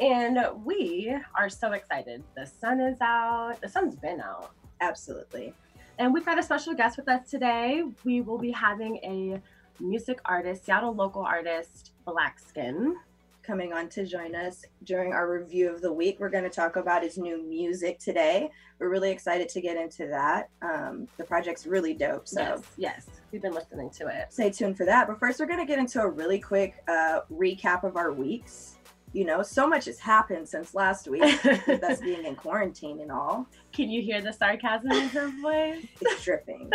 And we are so excited. The sun is out. The sun's been out. Absolutely. And we've got a special guest with us today. We will be having a music artist, Seattle local artist, BlkSknn. Coming on to join us during our review of the week. We're going to talk about his new music today. We're really excited to get into that. Um, the project's really dope. So, yes, yes, we've been listening to it. Stay tuned for that. But first, we're going to get into a really quick uh, recap of our weeks you know, so much has happened since last week with us being in quarantine and all. Can you hear the sarcasm in her voice? It's dripping.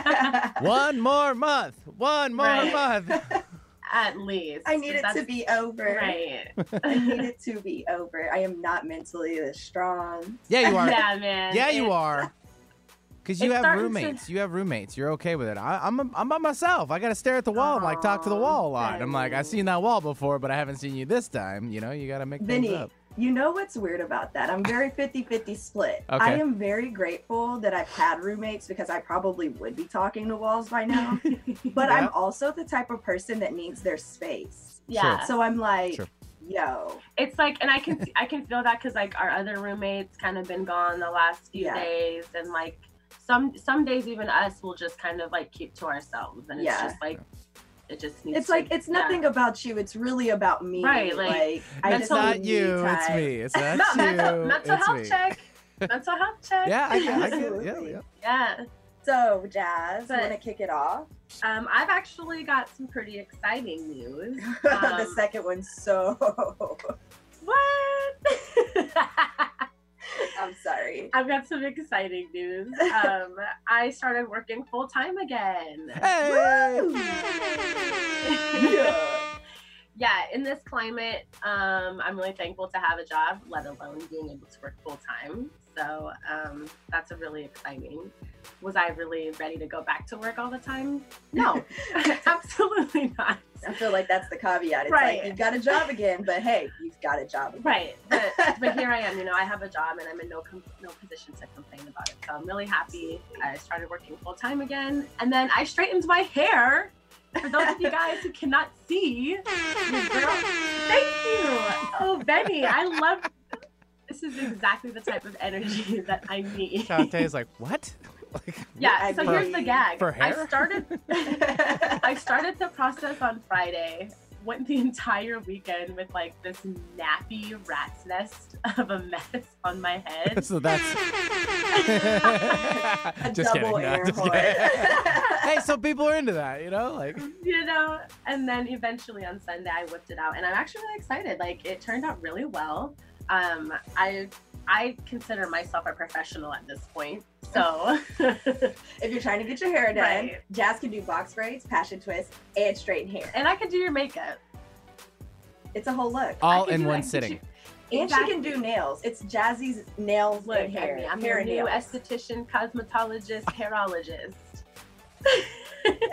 One more month. One more right. month. At least. I need it to be over. Right. I need it to be over. I am not mentally this strong. Yeah, you are. yeah, man. Yeah, you are. Because you have roommates. To... You have roommates. You're okay with it. I, am I'm, I'm by myself. I got to stare at the wall and like talk to the wall a lot. I'm like, I've seen that wall before, but I haven't seen you this time. You know, you got to make Vinny, things up. You know what's weird about that? I'm very 50 50 split. Okay. I am very grateful that I've had roommates because I probably would be talking to walls by now. but yeah. I'm also the type of person that needs their space. Yeah. Sure. So I'm like, sure yo it's like and i can i can feel that because like our other roommates kind of been gone the last few yeah. days and like some some days even us will just kind of like keep to ourselves and it's yeah. just like it just needs it's like it's nothing yeah. about you it's really about me right like, like it's not you it's me it's not no, you mental, mental it's health me. check mental health check yeah I, I get it. yeah yeah yeah so jazz but, want to kick it off um, I've actually got some pretty exciting news. Um, the second one, so what? I'm sorry. I've got some exciting news. Um, I started working full time again. Hey! yeah. yeah, in this climate, um, I'm really thankful to have a job, let alone being able to work full time. So um, that's a really exciting. Was I really ready to go back to work all the time? No, absolutely not. I feel like that's the caveat. It's right. like you've got a job again, but hey, you've got a job again. Right. But, but here I am, you know, I have a job and I'm in no com- no position to complain about it. So I'm really happy. I started working full time again. And then I straightened my hair. For those of you guys who cannot see, girl, thank you. Oh, Benny, I love this is exactly the type of energy that I need. Shantae is like, what? Like, yeah, so here's the gag. For hair? I started I started the process on Friday. Went the entire weekend with like this nappy rat's nest of a mess on my head. so that's a just double kidding. air no, hey, so people are into that, you know, like you know. And then eventually on Sunday, I whipped it out, and I'm actually really excited. Like it turned out really well. Um, I I consider myself a professional at this point. So if you're trying to get your hair done, right. Jazz can do box braids, passion twist, and straighten hair. And I can do your makeup. It's a whole look. All in one sitting. And exactly. she can do nails. It's Jazzy's nails look, and hair. I mean, I'm hair a new esthetician, cosmetologist, hairologist.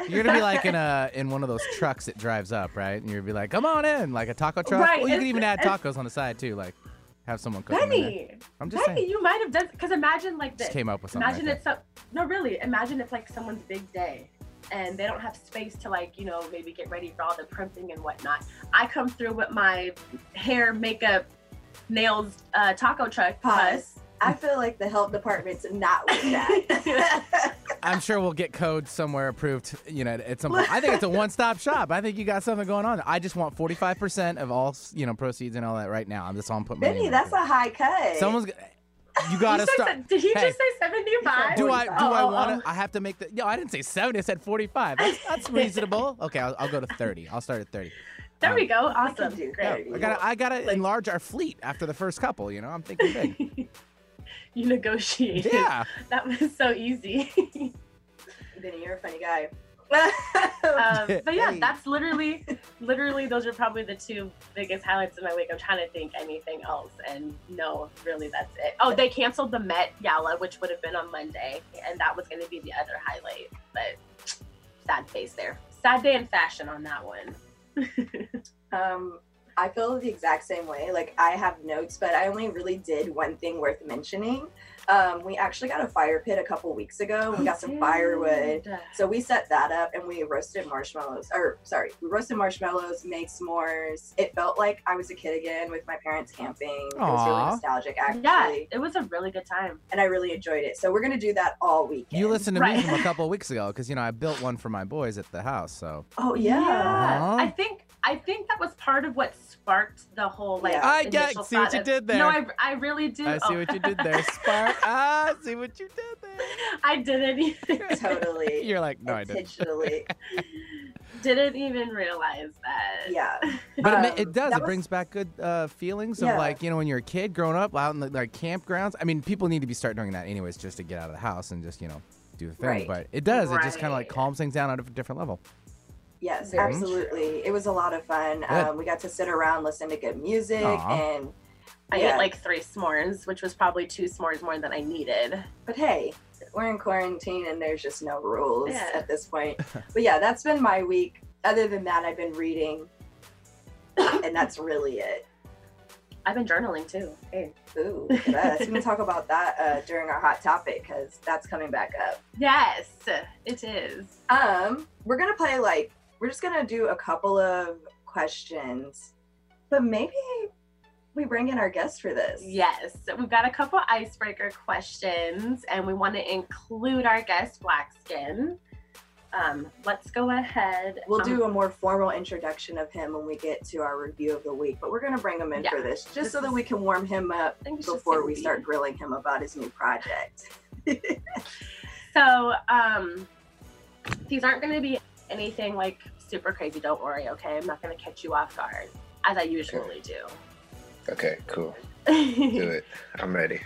You're gonna be like in a in one of those trucks that drives up, right? And you'll be like, "Come on in," like a taco truck. Right. Well, you can even add tacos on the side too, like have someone cook Benny, I'm just Benny, saying. you might have done because imagine like this. Just came up with something. Imagine it's so, no, really. Imagine it's like someone's big day, and they don't have space to like you know maybe get ready for all the primping and whatnot. I come through with my hair, makeup, nails, uh, taco truck. Pause. I feel like the health department's not with that. I'm sure we'll get code somewhere approved. You know, at some point. I think it's a one-stop shop. I think you got something going on. I just want 45% of all you know proceeds and all that right now. I'm just on putting. Benny, that's a high cut. Someone's. You gotta you start. Did he hey, just say 75? Do I do oh, I want to? Oh. I have to make the. No, I didn't say 70. I said 45. That's, that's reasonable. Okay, I'll, I'll, go to 30. I'll start at 30. There um, we go. Awesome. Great. Yeah, I gotta I gotta enlarge our fleet after the first couple. You know, I'm thinking big. You negotiated. Yeah. That was so easy. Vinny, you're a funny guy. um, but yeah, that's literally, literally, those are probably the two biggest highlights of my week. I'm trying to think anything else, and no, really, that's it. Oh, they canceled the Met Gala, which would have been on Monday, and that was going to be the other highlight. But sad face there. Sad day in fashion on that one. um, I feel the exact same way. Like I have notes, but I only really did one thing worth mentioning. Um, we actually got a fire pit a couple weeks ago. We got some firewood. So we set that up and we roasted marshmallows. Or sorry, we roasted marshmallows, made s'mores. It felt like I was a kid again with my parents camping. Aww. It was really nostalgic actually. Yeah, it was a really good time. And I really enjoyed it. So we're gonna do that all weekend. You listened to right. me from a couple weeks ago because you know I built one for my boys at the house. So Oh yeah. yeah. I think I think that was part of what sparked the whole like. Yeah. I get see what you did there. No, I, I really do. I see oh. what you did there. Spark. ah, see what you did there. I didn't even. totally. You're like no, I didn't. Didn't even realize that. Yeah. But um, it, it, does. It was... brings back good uh, feelings of like, you know, when you're a kid growing up out in the like campgrounds. I mean, people need to be start doing that anyways just to get out of the house and just, you know, do the thing. Right. But it does. Right. It just kind of like calms things down at a different level. Yes, Very absolutely. It was a lot of fun. Um, we got to sit around, listen to good music, Aww. and I yeah. ate like three s'mores, which was probably two s'mores more than I needed. But hey, we're in quarantine and there's just no rules yeah. at this point. but yeah, that's been my week. Other than that, I've been reading, and that's really it. I've been journaling too. Hey. Ooh, yes. we can talk about that uh, during our hot topic because that's coming back up. Yes, it is. Um, we're gonna play like we're just gonna do a couple of questions, but maybe we bring in our guest for this. Yes, we've got a couple icebreaker questions, and we want to include our guest BlkSknn. Um, let's go ahead. We'll um, do a more formal introduction of him when we get to our review of the week, but we're going to bring him in yeah, for this just this so that we can warm him up before we start grilling him about his new project. so, um, these aren't going to be anything like super crazy, don't worry, okay? I'm not going to catch you off guard as I usually okay. do. Okay, cool. do it. I'm ready.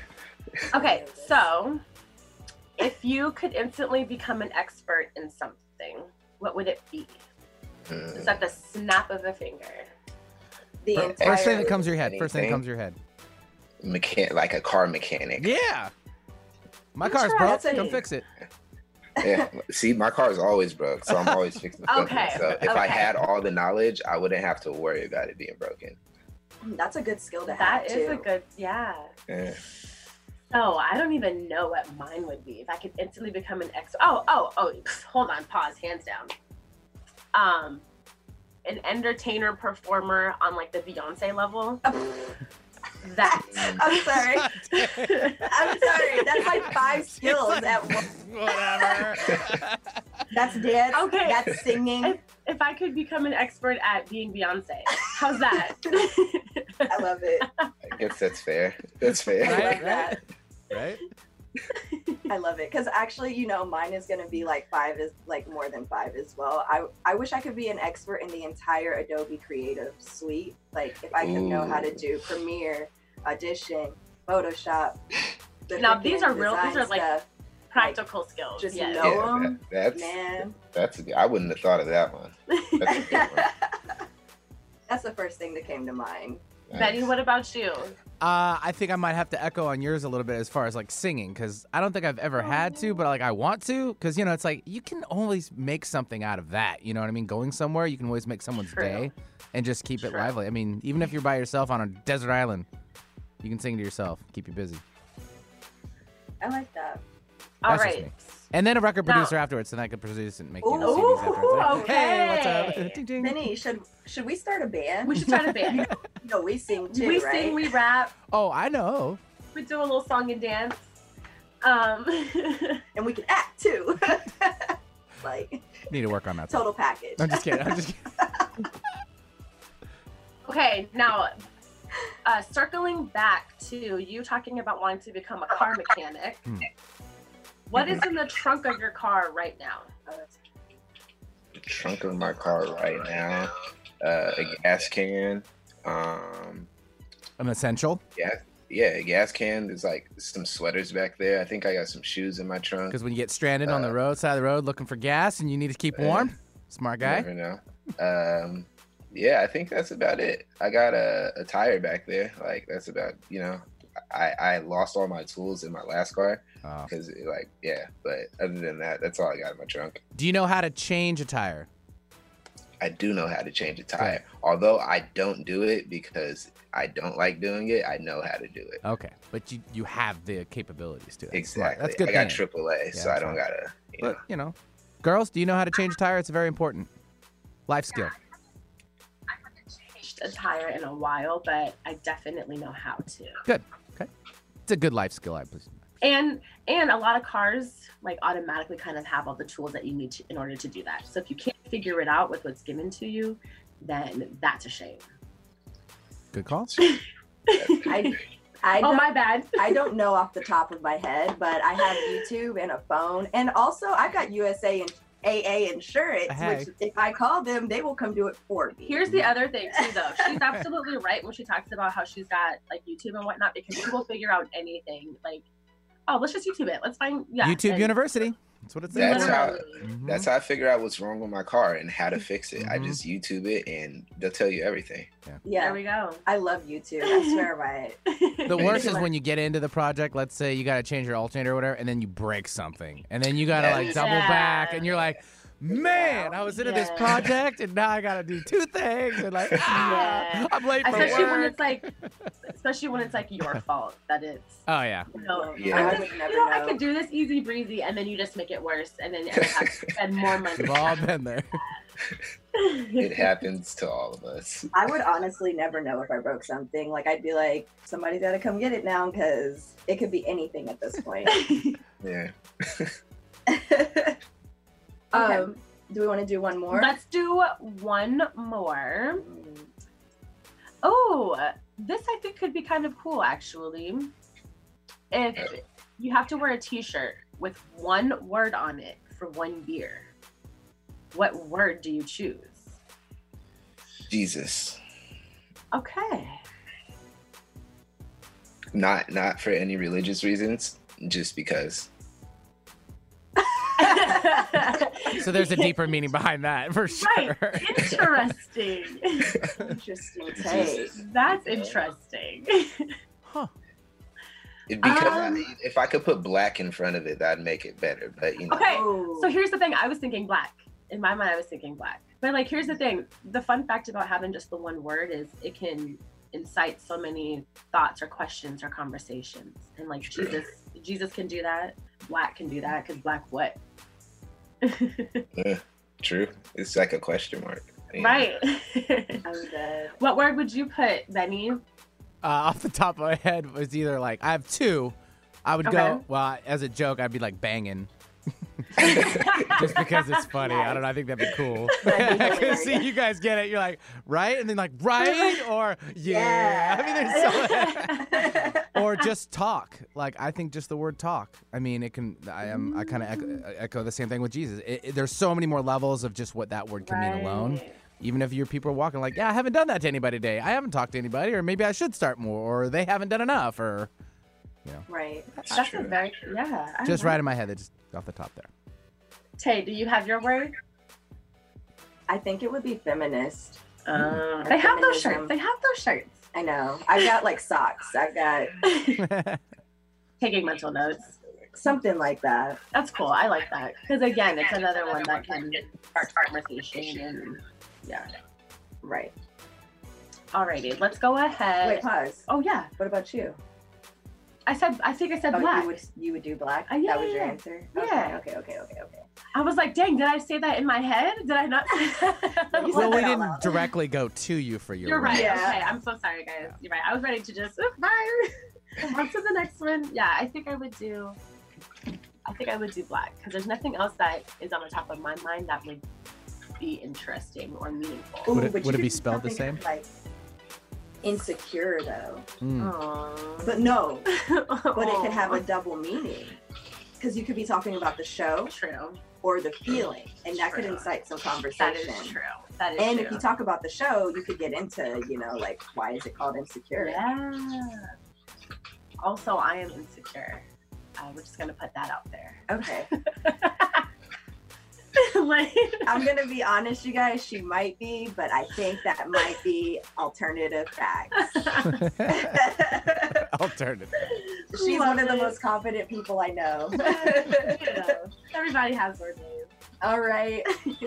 okay, so if you could instantly become an expert in something, what would it be? Mm. Is that the snap of a finger? The entire, First thing that comes to your head. Anything? First thing that comes to your head. Mechan- like a car mechanic. Yeah. My car's broke. Come fix it yeah. See, my car is always broke, so I'm always fixing something. Okay. So if okay. I had all the knowledge, I wouldn't have to worry about it being broken. That's a good skill to that have. That is too. a good, yeah. Yeah. Oh, I don't even know what mine would be if I could instantly become an ex. Oh, oh, oh! Hold on, pause. Hands down. Um, an entertainer performer on like the Beyonce level. That. I'm sorry. I'm sorry. That's like five skills at once. Whatever. That's dance. Okay. That's singing. If, if, I could become an expert at being Beyonce, how's that? I love it. I guess that's fair. That's fair. I like that. Right? I love it because actually, you know, mine is gonna be like five is like more than five as well. I I wish I could be an expert in the entire Adobe Creative Suite. Like if I could Ooh. know how to do Premiere, Audition, Photoshop. The now these are real. These are like stuff. practical like, skills. Just yes. know yeah, them, that, that's, man. That's I wouldn't have thought of that one. That's, one. that's the first thing that came to mind. Nice. Betty, what about you? Uh, I think I might have to echo on yours a little bit as far as like singing, because I don't think I've ever had to, but like I want to, because you know it's like you can always make something out of that. You know what I mean? Going somewhere, you can always make someone's True. day, and just keep True. it lively. I mean, even if you're by yourself on a desert island, you can sing to yourself, keep you busy. I like that. All right. And then a record producer now, afterwards, so I could produce and make you know, CDs afterwards. okay. Hey, what's up? ding, ding. Minnie, should should we start a band? We should start a band. no, we sing too, We right? sing, we rap. Oh, I know. We do a little song and dance. Um, and we can act too. like need to work on that. Total package. I'm just kidding. I'm just kidding. okay, now uh, circling back to you talking about wanting to become a car mechanic. Hmm. What is in the trunk of your car right now? The trunk of my car right now, uh, a gas can. Um, An essential. Yeah, yeah, a gas can. There's like some sweaters back there. I think I got some shoes in my trunk. Because when you get stranded uh, on the uh, road side of the road looking for gas and you need to keep warm, smart guy. Never know. Um, yeah, I think that's about it. I got a, a tire back there. Like that's about you know, I I lost all my tools in my last car because oh. like yeah. But other than that, that's all I got in my trunk. Do you know how to change a tire? I do know how to change a tire. Although I don't do it because I don't like doing it, I know how to do it. Okay, but you you have the capabilities to. It. Exactly. That's good. I got AAA, yeah, so I don't gotta. You but know. you know, girls, do you know how to change a tire? It's very important life skill. I haven't changed a tire in a while, but I definitely know how to. Good. Okay, it's a good life skill, I believe. And and a lot of cars like automatically kind of have all the tools that you need to, in order to do that. So if you can't figure it out with what's given to you, then that's a shame. Good call. I, I oh my bad. I don't know off the top of my head, but I have YouTube and a phone, and also I've got USA and AA insurance, hey. which if I call them, they will come do it for me. Here's the other thing too, though. She's absolutely right when she talks about how she's got like YouTube and whatnot because she will figure out anything. Like, oh, let's just YouTube it. Let's find yeah. YouTube and, University. That's what it's. That's how. Mm-hmm. That's how I figure out what's wrong with my car and how to fix it. Mm-hmm. I just YouTube it and they'll tell you everything. Yeah. yeah. There we go. I love YouTube. I swear by it. The worst is when you get into the project. Let's say you got to change your alternator or whatever, and then you break something, and then you got to like double yeah. back, and you're like man, I was into yeah. this project and now I gotta do two things and like ah, yeah. I'm late for especially work. when it's like especially when it's like your fault that it's oh yeah you know, yeah. I, just, you know, know, I could do this easy breezy and then you just make it worse and then I have to spend more money. We've all been there. it happens to all of us. I would honestly never know if I broke something. Like I'd be like, somebody's got to come get it now because it could be anything at this point. yeah. Okay. Um, do we want to do one more? Let's do one more. Oh, this I think could be kind of cool actually. If you have to wear a t-shirt with one word on it for one year, what word do you choose? Jesus. Okay. Not not for any religious reasons, just because. so there's a deeper meaning behind that for sure. Right. Interesting. interesting take. That's interesting. Huh. Because um, I, if I could put black in front of it, that'd make it better. But you know. Okay. So here's the thing. I was thinking black. In my mind, I was thinking black. But like, here's the thing. The fun fact about having just the one word is it can incite so many thoughts or questions or conversations. And like True. Jesus, Jesus can do that. Black can do that because black what? yeah, true. It's like a question mark. Yeah. Right. I'm dead. What word would you put, Benny? Uh, off the top of my head was either like I have two. I would okay. go well as a joke. I'd be like banging. just because it's funny. Nice. I don't know. I think that'd be cool. See, you guys get it. You're like, right? And then like, right? Or yeah. yeah. I mean, there's so Or just talk. Like, I think just the word talk. I mean, it can, I am, I kind of echo, mm. uh, echo, the same thing with Jesus. It, it, there's so many more levels of just what that word can right. mean alone. Even if your people are walking like, yeah, I haven't done that to anybody today. I haven't talked to anybody, or maybe I should start more, or they haven't done enough, or, you know. Right. That's, That's a very, yeah. Just right in my head. That just off the top there. Tay, do you have your word? I think it would be feminist. Uh, they have those shirts. They have those shirts. I know. I've got like socks. I've got taking mental notes. Something like that. That's cool. I like that because again, it's another one that can spark conversation and yeah. Right. Alrighty, let's go ahead. Wait, pause. Oh yeah. What about you? I said, I think I said oh, black. You would, you would do black? Uh, yeah, that was your answer? Yeah. Okay, okay, okay, okay, I was like, dang, did I say that in my head? Did I not say that? well, we didn't directly go to you for your You're right. Yeah. Okay, I'm so sorry, guys. You're right. I was ready to just, fire. on to the next one. Yeah, I think I would do, I think I would do black because there's nothing else that is on the top of my mind that would be interesting or meaningful. Ooh, would it, would it be spelled the same? Like, insecure though. Mm. But no, but it could have a double meaning because you could be talking about the show. True. Or the feeling, and that true. could incite some conversation. That is true. That is and true. if you talk about the show, you could get into, you know, like why is it called insecure? Yeah. also, I am insecure. Uh, we're just gonna put that out there. Okay. like, I'm gonna be honest, you guys. She might be, but I think that might be alternative facts. alternative. She's Love one of the most confident people I know. you know, everybody has their days. All right.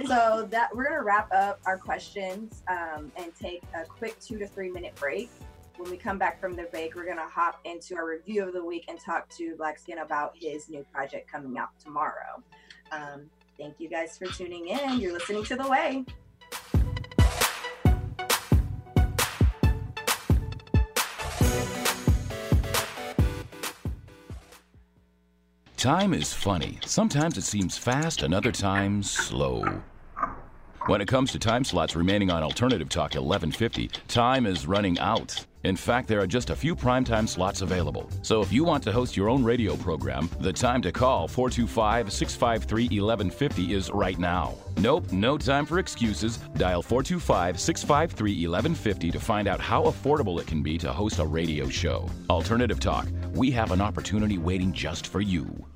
so that we're gonna wrap up our questions um, and take a quick two to three minute break. When we come back from the break, we're gonna hop into our review of the week and talk to BlkSknn about his new project coming out tomorrow. Um, thank you guys for tuning in. You're listening to The Way. Time is funny. Sometimes it seems fast, and other times slow. When it comes to time slots remaining on Alternative Talk 1150, time is running out. In fact, there are just a few primetime slots available. So if you want to host your own radio program, the time to call 425 653 1150 is right now. Nope, no time for excuses. Dial 425 653 1150 to find out how affordable it can be to host a radio show. Alternative Talk, we have an opportunity waiting just for you.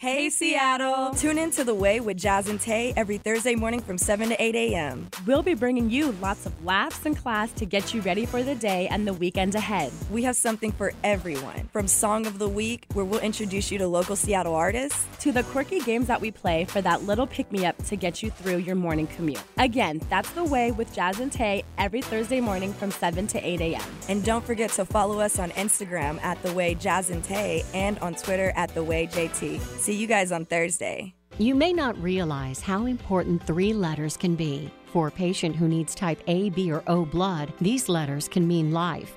Hey, Seattle! Tune in to The Way with Jazz and Tay every Thursday morning from 7 to 8 a.m. We'll be bringing you lots of laughs and class to get you ready for the day and the weekend ahead. We have something for everyone from Song of the Week, where we'll introduce you to local Seattle artists, to the quirky games that we play for that little pick me up to get you through your morning commute. Again, that's The Way with Jazz and Tay every Thursday morning from 7 to 8 a.m. And don't forget to follow us on Instagram at The Way Jazz and Tay and on Twitter at The Way JT. See you guys on Thursday. You may not realize how important three letters can be. For a patient who needs type A, B, or O blood, these letters can mean life,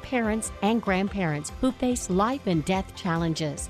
parents, and grandparents who face life and death challenges.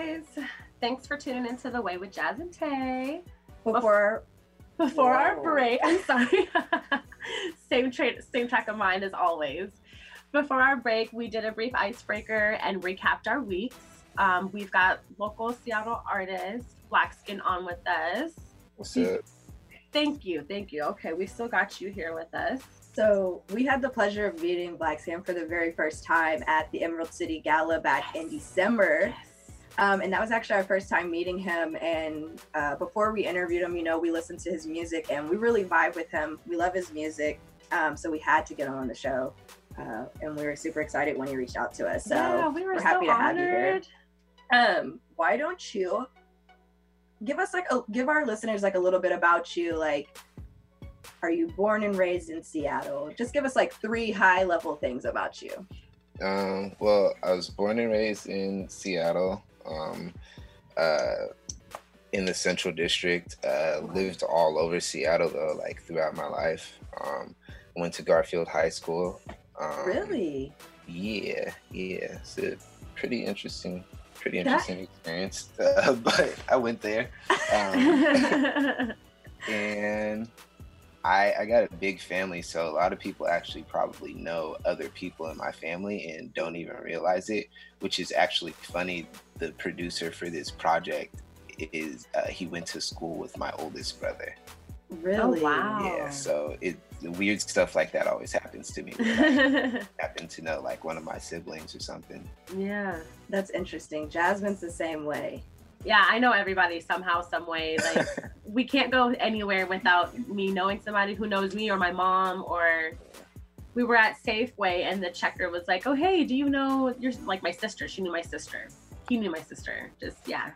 Guys. Thanks for tuning into The Way with Jazz and Tay. Before before Whoa. our break, I'm sorry. same tra- same track of mind as always. Before our break, we did a brief icebreaker and recapped our weeks. Um, we've got local Seattle artist BlkSknn on with us. What's up? Thank you, thank you. Okay, we still got you here with us. So we had the pleasure of meeting BlkSknn for the very first time at the Emerald City Gala back in December. Um, and that was actually our first time meeting him. And uh, before we interviewed him, you know, we listened to his music and we really vibe with him. We love his music. Um, so we had to get him on the show. Uh, and we were super excited when he reached out to us. So yeah, we were are happy so to have you here. Um, why don't you give us like a, give our listeners like a little bit about you, like are you born and raised in Seattle? Just give us like three high level things about you. Um, well, I was born and raised in Seattle, um, uh, in the Central District. Uh, lived all over Seattle though, like throughout my life. Um, went to Garfield High School. Um, really? Yeah, yeah. It's a pretty interesting, pretty interesting that... experience. Uh, but I went there. Um, and I, I got a big family, so a lot of people actually probably know other people in my family and don't even realize it, which is actually funny. The producer for this project is uh, he went to school with my oldest brother. Really? Oh, wow. Yeah, so it weird stuff like that always happens to me. I happen to know like one of my siblings or something. Yeah. That's interesting. Jasmine's the same way yeah, I know everybody somehow, some way. Like we can't go anywhere without me knowing somebody who knows me or my mom or we were at Safeway and the checker was like, "Oh, hey, do you know your like my sister? She knew my sister. He knew my sister. Just yeah."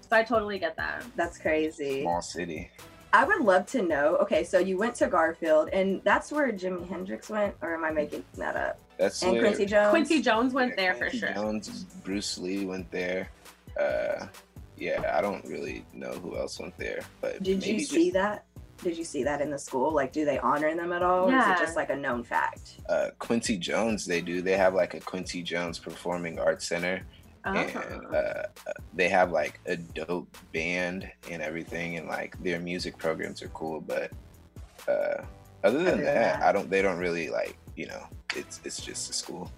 So I totally get that. That's crazy. Small city. I would love to know. Okay, so you went to Garfield, and that's where Jimi Hendrix went, or am I making that up? That's and where Quincy Jones. Quincy Jones went yeah, there Quincy for sure. Jones, Bruce Lee went there. Uh, yeah, I don't really know who else went there. But did you see that? Did you see that in the school? Like, do they honor them at all? Yeah. Or is it just like a known fact? Uh, Quincy Jones, they do. They have like a Quincy Jones Performing Arts Center. Oh. And uh, they have like a dope band and everything, and like their music programs are cool. But uh, other than other that, that, I don't. They don't really like. You know, it's it's just a school.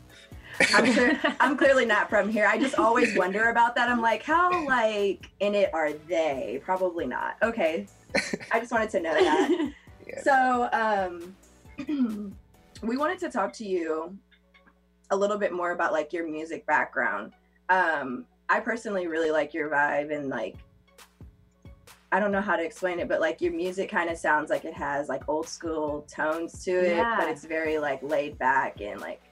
I'm, sure, I'm clearly not from here. I just always wonder about that. I'm like, how like in it are they? Probably not. Okay. I just wanted to know that. Yeah. So um we wanted to talk to you a little bit more about like your music background. Um I personally really like your vibe and like I don't know how to explain it, but like your music kind of sounds like it has like old school tones to it, yeah. but it's very like laid back and like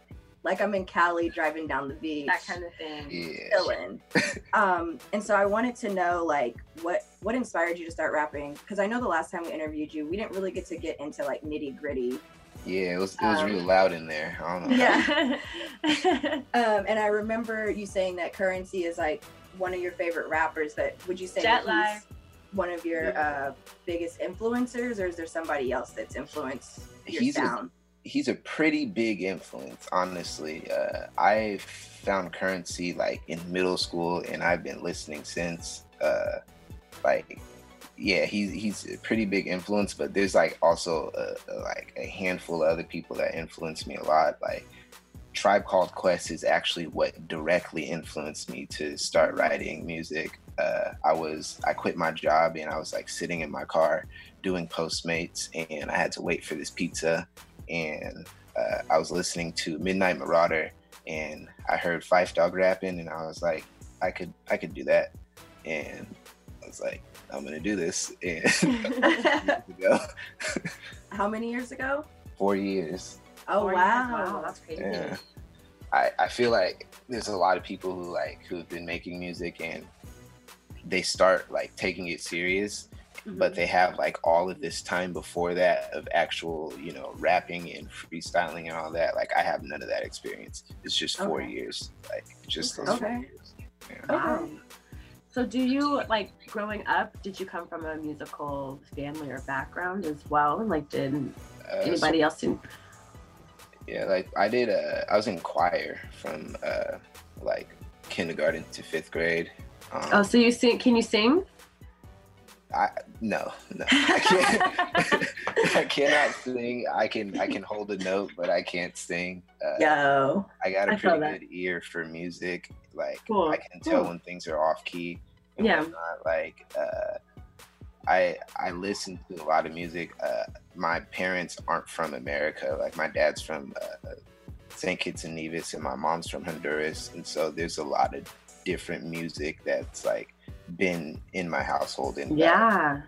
like I'm in Cali driving down the beach. That kind of thing. Yeah. Chilling. um, and so I wanted to know like what what inspired you to start rapping? Because I know the last time we interviewed you, we didn't really get to get into like nitty gritty. Yeah, it was it was um, real loud in there. I don't know. Yeah. um, and I remember you saying that Currency is like one of your favorite rappers, but would you say Jet that he's one of your yeah. uh, biggest influencers, or is there somebody else that's influenced your he's sound? He's a pretty big influence, honestly. Uh, I found Currency like in middle school, and I've been listening since. Uh, like, yeah, he's he's a pretty big influence, but there's like also a, a, like a handful of other people that influence me a lot. Like, Tribe Called Quest is actually what directly influenced me to start writing music. Uh, I was I quit my job and I was like sitting in my car doing Postmates, and I had to wait for this pizza and uh, I was listening to Midnight Marauder, and I heard Phife Dawg rapping, and I was like, I could I could do that, and I was like, I'm gonna do this. And How many years ago? Four years. Oh Four wow. Years. wow, that's crazy. Yeah. I, I feel like there's a lot of people who like who have been making music and they start like taking it serious mm-hmm. but they have like all of this time before that of actual, you know, rapping and freestyling and all that. Like I have none of that experience. It's just four okay. years. Like just okay. okay. Yeah. Okay. So do you like growing up, did you come from a musical family or background as well? Like did uh, anybody so, else in Yeah, like I did uh I was in choir from uh like kindergarten to fifth grade. Um, oh, so you sing can you sing? I no, no. I can't. I cannot sing. I can I can hold a note, but I can't sing. Uh, Yo, I got a I pretty good ear for music. Like cool. I can tell cool. when things are off key. yeah. Whatnot. Like uh, I I listen to a lot of music. Uh, my parents aren't from America. Like my dad's from uh, St. Kitts and Nevis, and my mom's from Honduras, and so there's a lot of different music that's like been in my household and yeah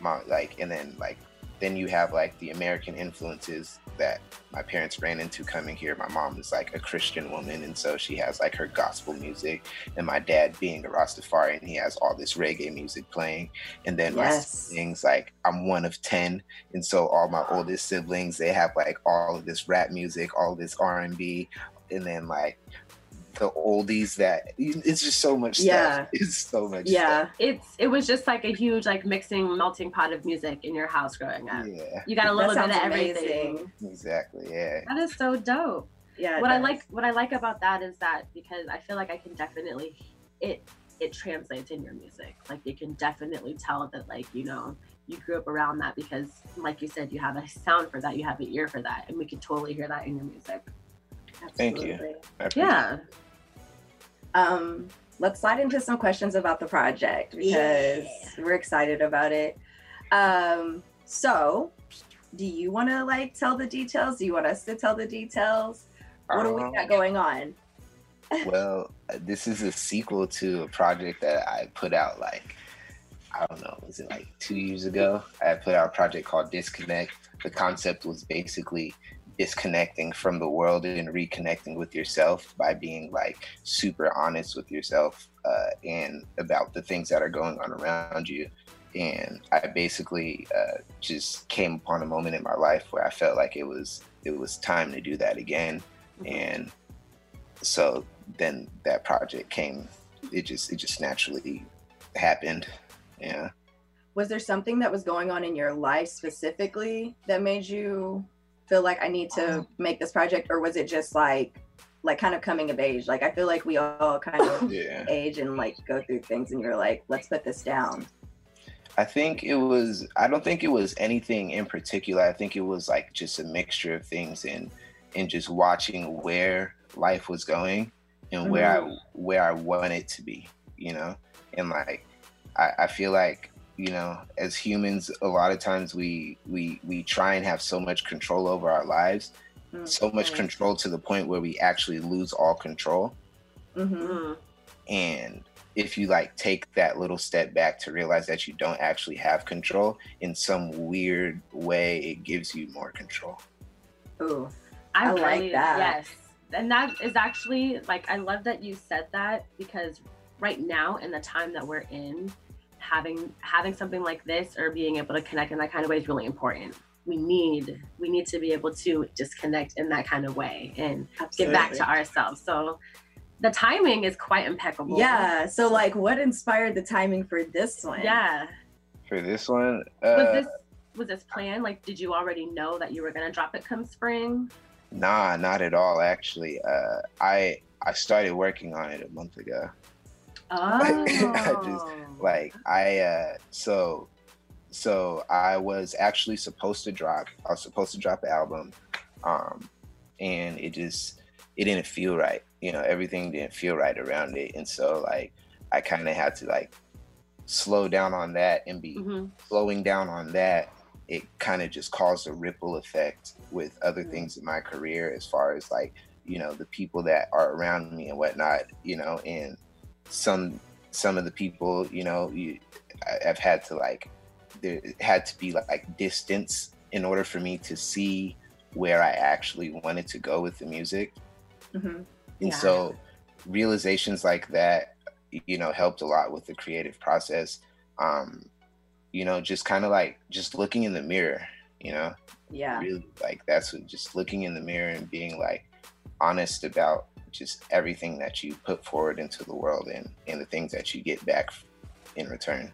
my like and then like then you have like the American influences that my parents ran into coming here. My mom is like a Christian woman, and so she has like her gospel music, and my dad being a Rastafari, and he has all this reggae music playing. And then yes. my siblings, like I'm one of ten, and so all my oldest siblings, they have like all of this rap music, all this R and B, and then like the oldies that it's just so much yeah. stuff. It's so much yeah. Stuff. It's it was just like a huge like mixing melting pot of music in your house growing up. Yeah. You got a little bit of everything. Amazing. Exactly. Yeah. That is so dope. Yeah. What I like what I like about that is that because I feel like I can definitely it it translates in your music. Like you can definitely tell that like, you know, you grew up around that because like you said you have a sound for that you have an ear for that and we can totally hear that in your music Absolutely. thank you yeah um let's slide into some questions about the project because yeah. we're excited about it um so do you want to like tell the details do you want us to tell the details what um, do we got um, going on well this is a sequel to a project that i put out like I don't know, was it like two years ago? I put out a project called Disconnect. The concept was basically disconnecting from the world and reconnecting with yourself by being like super honest with yourself uh, and about the things that are going on around you. And I basically uh, just came upon a moment in my life where I felt like it was it was time to do that again. Mm-hmm. And so then that project came. It just it just naturally happened yeah was there something that was going on in your life specifically that made you feel like i need to make this project or was it just like like kind of coming of age? Like i feel like we all kind of yeah. age and like go through things and you're like let's put this down. I think it was i don't think it was anything in particular. I think it was like just a mixture of things and and just watching where life was going and mm-hmm. where i where i wanted to be you know? And like I, I feel like you know as humans a lot of times we we we try and have so much control over our lives mm-hmm. so much control to the point where we actually lose all control. Mm-hmm. and if you like take that little step back to realize that you don't actually have control in some weird way it gives you more control. Ooh, I, I really, like that. Yes. And that is actually like i love that you said that because right now in the time that we're in having having something like this or being able to connect in that kind of way is really important. We need we need to be able to just connect in that kind of way and Absolutely. get back to ourselves. So the timing is quite impeccable. Yeah so like what inspired the timing for this one? Yeah. For this one uh, was this was this planned? Like did you already know that you were going to drop it come spring? Nah not at all actually. Uh i i started working on it a month ago Oh. I just like I uh so so I was actually supposed to drop I was supposed to drop an album um and it just it didn't feel right. You know, everything didn't feel right around it. And so like I kind of had to like slow down on that and be mm-hmm. slowing down on that it kind of just caused a ripple effect with other mm-hmm. things in my career as far as like you know the people that are around me and whatnot you know and some some of the people you know you, I've had to like there had to be like distance in order for me to see where I actually wanted to go with the music. Mm-hmm. And yeah. so realizations like that, you know, helped a lot with the creative process. Um, you know, just kind of like just looking in the mirror, you know? Yeah. Really like that's what, just looking in the mirror and being like honest about just everything that you put forward into the world and and the things that you get back in return.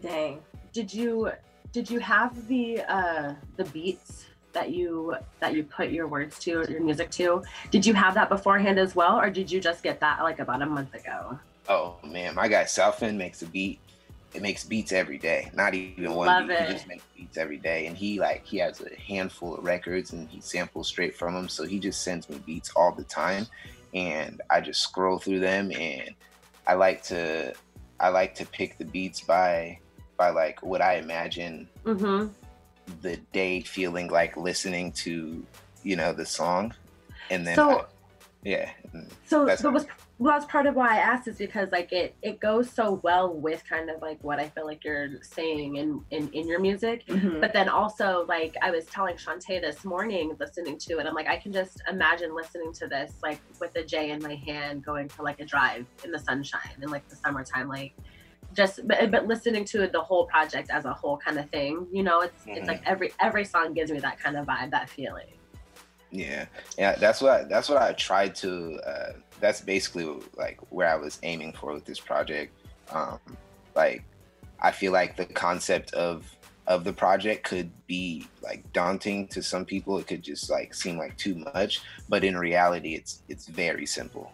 Dang. Did you did you have the uh the beats that you that you put your words to your music to did you have that beforehand as well or did you just get that like about a month ago oh man my guy Southland makes a beat it makes beats every day. Not even one Love beat. It. He just makes beats every day. And he like he has a handful of records and he samples straight from them. So he just sends me beats all the time. And I just scroll through them and I like to I like to pick the beats by by like what I imagine mm-hmm. the day feeling like listening to, you know, the song. And then so, I, yeah. So that was well that's part of why i asked is because like it it goes so well with kind of like what i feel like you're saying in in, in your music mm-hmm. but then also like i was telling Shantae this morning listening to it i'm like i can just imagine listening to this like with a j in my hand going for like a drive in the sunshine in like the summertime like just but, but listening to the whole project as a whole kind of thing you know it's mm-hmm. it's like every every song gives me that kind of vibe that feeling yeah yeah that's what I, that's what i tried to uh that's basically like where I was aiming for with this project. Um, like, I feel like the concept of of the project could be like daunting to some people. It could just like seem like too much, but in reality, it's it's very simple.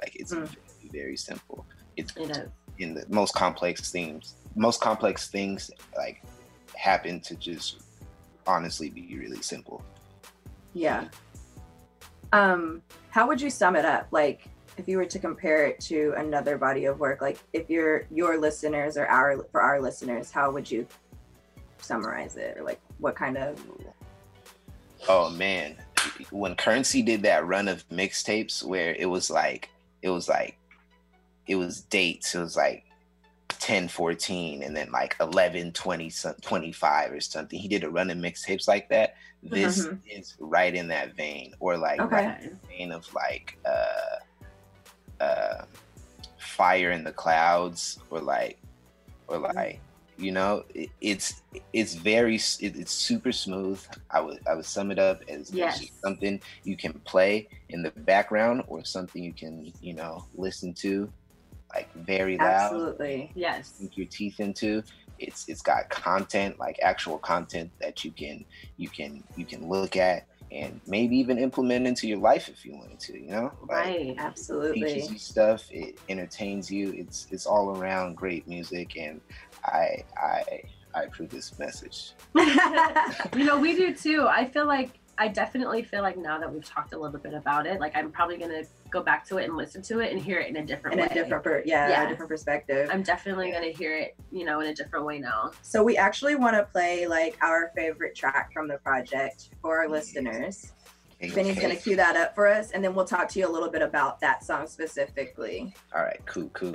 Like it's mm. very, very simple. It's it in the most complex themes, most complex things like happened to just honestly be really simple. Yeah. Um, how would you sum it up? Like, if you were to compare it to another body of work, like if you're your listeners or our for our listeners, how would you summarize it, or like what kind of? Oh man, when Currency did that run of mixtapes where it was like it was like it was dates, it was like 10 14 and then like 11 20 25 or something he did a run of mixtapes like that this mm-hmm. is right in that vein or like okay. right vein of like uh uh fire in the clouds or like or mm-hmm. like you know it, it's it's very it, it's super smooth i would i would sum it up as yes. something you can play in the background or something you can you know listen to like very loud. Absolutely. Yes. Sink your teeth into. It's it's got content like actual content that you can you can you can look at and maybe even implement into your life if you wanted to you know? Like, right. Absolutely. teaches you stuff. It entertains you. It's it's all around great music and i i i approve this message. You know we do too. I feel like I definitely feel like now that we've talked a little bit about it, like I'm probably gonna go back to it and listen to it and hear it in a different in way. a different, per- yeah, yeah, a different perspective. I'm definitely yeah. gonna hear it, you know, in a different way now. So we actually want to play like our favorite track from the project for our listeners. Okay. Benny's gonna cue that up for us, and then we'll talk to you a little bit about that song specifically. All right, cool, cool.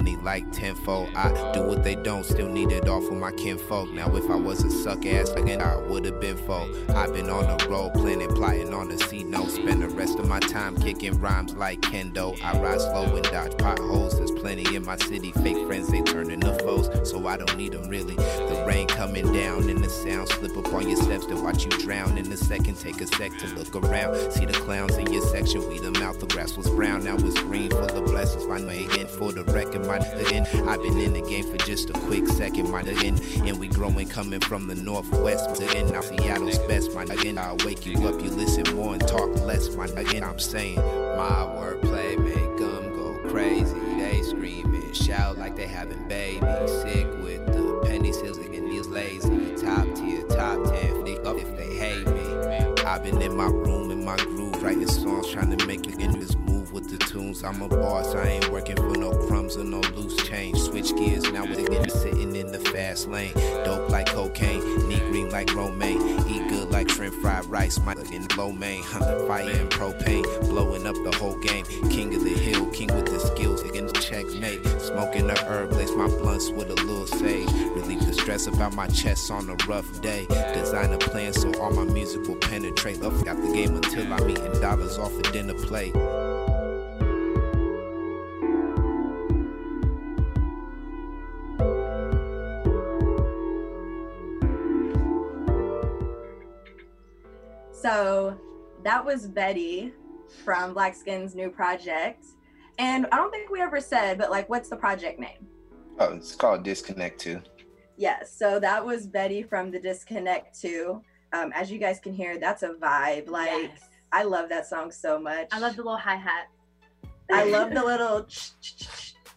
Money like tenfold. I do what they don't, still need it all for my kinfolk. Now, if I was a suck ass again, I would have been full. I've been on the road, planning, plotting on the C note. Spend the rest of my time kicking rhymes like kendo. I ride slow and dodge potholes. Plenty in my city. Fake friends, they turn into foes, so I don't need them really. The rain coming down and the sound slip up on your steps to watch you drown. In a second, take a sec to look around. See the clowns in your section, weed them out. The grass was brown, now it's green, full of blessings. My again for the record, my again. I've been in the game for just a quick second, my again. And we growing coming from the northwest, again. Now Seattle's best, my again. I'll wake you up, you listen more and talk less, my again. I'm saying my wordplay make them go crazy. Trying to tunes. I'm a boss, I ain't working for no crumbs or no loose change. Switch gears, now we're getting sitting in the fast lane. Dope like cocaine, need green like romaine. Eat good like shrimp fried rice, my in low main. Huh, fire and propane, blowing up the whole game. King of the hill, king with the skills, against checkmate. Smoking the herb, lace my blunts with a little sage. Relieve the stress about my chest on a rough day. Design a plan so all my music will penetrate. Love got the game until I'm eating dollars off a dinner plate. That was Betty from BlkSknn's new project. And I don't think we ever said, but like, what's the project name? Oh, it's called Disconnect 2. Yes. So that was Betty from the Disconnect 2. Um, as you guys can hear, that's a vibe. Like, yes. I love that song so much. I love the little hi hat. I love the little.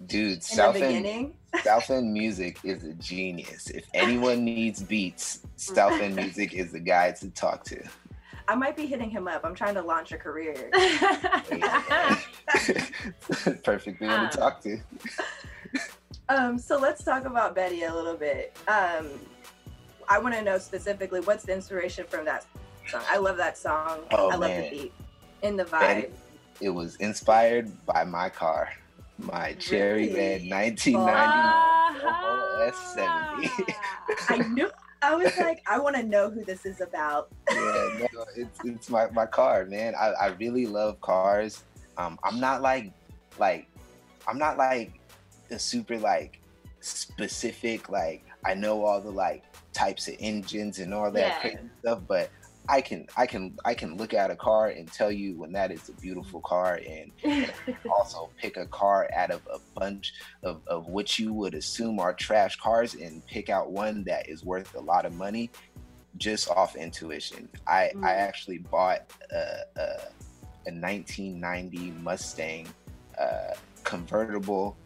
Dude, South End, South End Music is a genius. If anyone needs beats, South End Music is the guy to talk to. I might be hitting him up. I'm trying to launch a career. Perfect man um, to talk to. um, so let's talk about Betty a little bit. Um, I want to know specifically what's the inspiration from that song. I love that song. Oh, I love the beat in the vibe. Betty, it was inspired by my car, my cherry really? red 1990 uh-huh. S70. I knew I was like, I want to know who this is about. yeah, no, it's it's my, my car, man. I, I really love cars. Um, I'm not like like I'm not like the super like specific like I know all the like types of engines and all that yeah. crazy stuff, but I can I can I can look at a car and tell you when that is a beautiful car and, and also pick a car out of a bunch of, of what you would assume are trash cars and pick out one that is worth a lot of money just off intuition. I mm. I actually bought a, a, a 1990 Mustang uh, convertible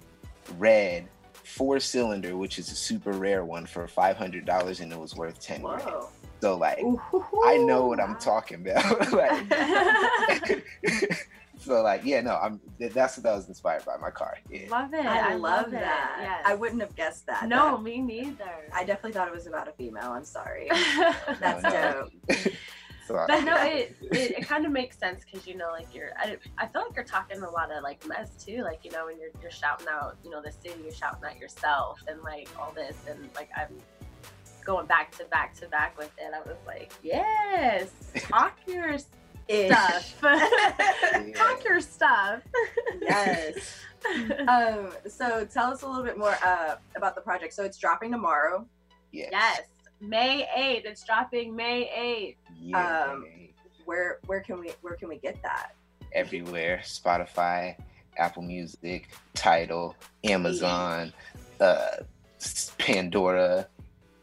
red four cylinder, which is a super rare one for five hundred dollars, and it was worth ten. Whoa. So like, Ooh-hoo-hoo. I know what I'm talking about. like, so like, yeah, no, I'm. That's what I was inspired by my car. Yeah. Love it. I, I love, love that. Yes. I wouldn't have guessed that. No, me neither. I definitely thought it was about a female. I'm sorry. that's no, dope. but no, it, it, it kind of makes sense because you know, like you're, I, I feel like you're talking a lot of like mess too. Like you know, when you're you're shouting out, you know, the city, you're shouting at yourself and like all this, and like I'm going back to back to back with it. I was like, yes, talk your stuff, talk your stuff. Yes. um, so tell us a little bit more uh, about the project. So it's dropping tomorrow. Yes. Yes. May 8th. It's dropping May 8th. Yeah. Um, where where can we where can we get that? Everywhere. Spotify, Apple Music, Tidal, Amazon, uh, Pandora,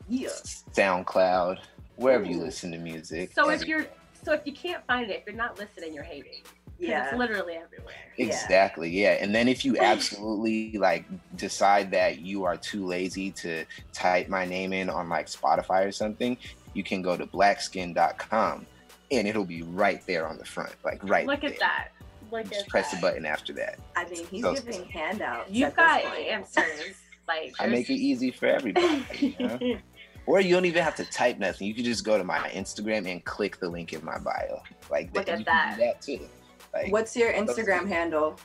yeah. SoundCloud, wherever Ooh. you listen to music. So if you're so if you can't find it, if you're not listening, you're hating. Yeah. It's literally everywhere. Exactly. Yeah. yeah. And then if you absolutely like decide that you are too lazy to type my name in on like Spotify or something, you can go to blackskin.com and it'll be right there on the front. Like right Look there. at that. Look Just at press that. the button after that. I mean, he's so, giving handouts. You've got answers. Like I make it easy for everybody. You know? or you don't even have to type nothing. You can just go to my Instagram and click the link in my bio. Like Look that, at that. that too. Like, What's your Instagram handle?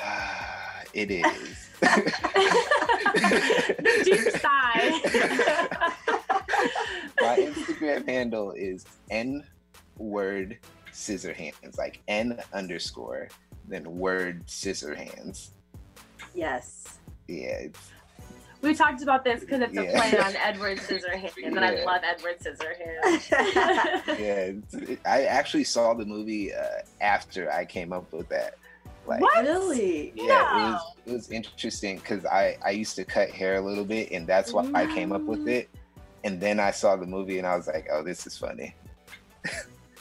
Uh, it is. Deep sigh. My Instagram handle is n word scissor hands, like n underscore then word scissor hands. Yes. Yeah. We talked about this because it's yeah. a play on Edward Scissorhands, yeah. and I love Edward Scissorhands. yeah, I actually saw the movie uh, after I came up with that. Like, what? Really? Yeah, no. it was it was interesting because I I used to cut hair a little bit, and that's why I came up with it. And then I saw the movie, and I was like, oh, this is funny.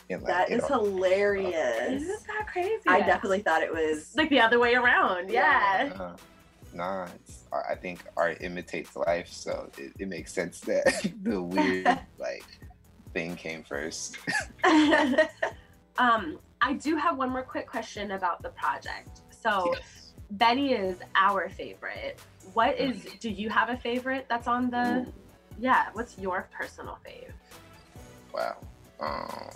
like, that is hilarious. Isn't that crazy? I definitely thought it was like the other way around. Yeah. yeah. Uh, nah, I think art imitates life, so it, it makes sense that the weird like thing came first. um, I do have one more quick question about the project. So, yes. Benny is our favorite. What is? Mm. Do you have a favorite that's on the? Ooh. Yeah. What's your personal fave? Wow. Um,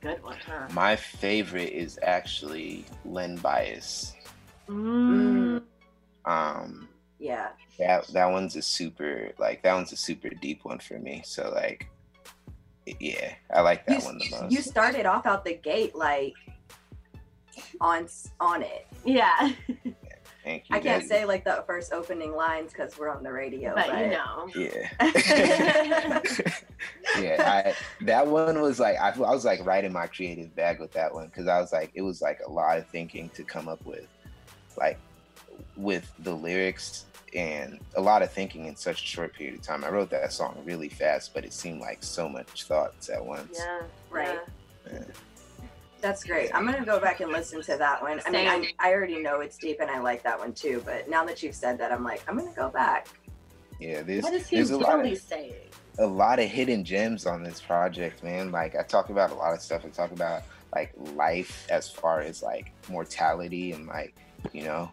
Good one, huh? My favorite is actually Len Bias. Mm. Um, yeah. That that one's a super like that one's a super deep one for me. So like, yeah, I like that you, one the most. You started off out the gate like on on it. Yeah. Thank you. I can't say like the first opening lines because we're on the radio, but, but... you know. Yeah. yeah. I, that one was like I, I was like right in my creative bag with that one because I was like it was like a lot of thinking to come up with, like with the lyrics and a lot of thinking in such a short period of time. I wrote that song really fast, but it seemed like so much thoughts at once. Yeah, right. Yeah. That's great. I'm gonna go back and listen to that one. I mean, I, I already know it's deep and I like that one too, but now that you've said that, I'm like, I'm gonna go back. Yeah, there's, what is he there's a lot of, saying? A lot of hidden gems on this project, man. Like I talk about a lot of stuff. I talk about like life as far as like mortality and like you know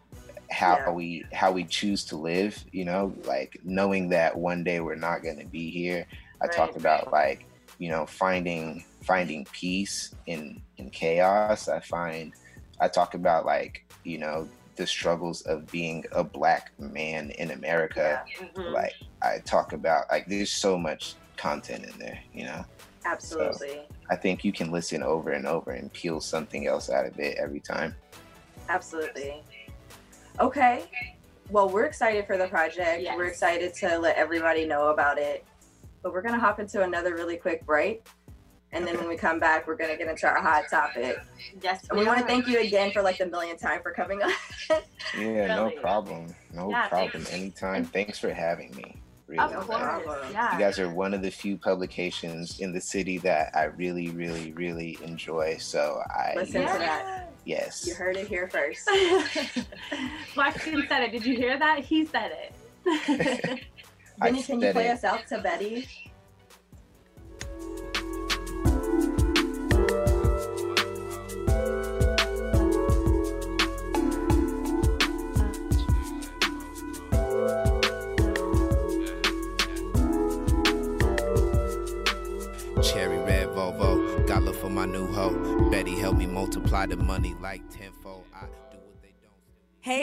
how yeah. we how we choose to live you know like knowing that one day we're not going to be here i right. talked about like you know finding finding peace in in chaos i find i talk about like you know the struggles of being a black man in america yeah. mm-hmm. like i talk about like there's so much content in there you know absolutely so i think you can listen over and over and peel something else out of it every time absolutely Okay. Well, we're excited for the project. Yes. We're excited to let everybody know about it. but we're gonna hop into another really quick break. And then when we come back, we're gonna get into our hot topic. Yes, we, we want to thank you again for like the millionth time for coming on. yeah, really? no problem. No yeah, problem. Thanks. Anytime. Thanks for having me. Really. Of course. Yeah. You guys are one of the few publications in the city that I really, really, really enjoy. So I listen yeah. to that. Yes. You heard it here first. Waxton said it. Did you hear that? He said it. Vinny, can you play it. us out to Betty? The money like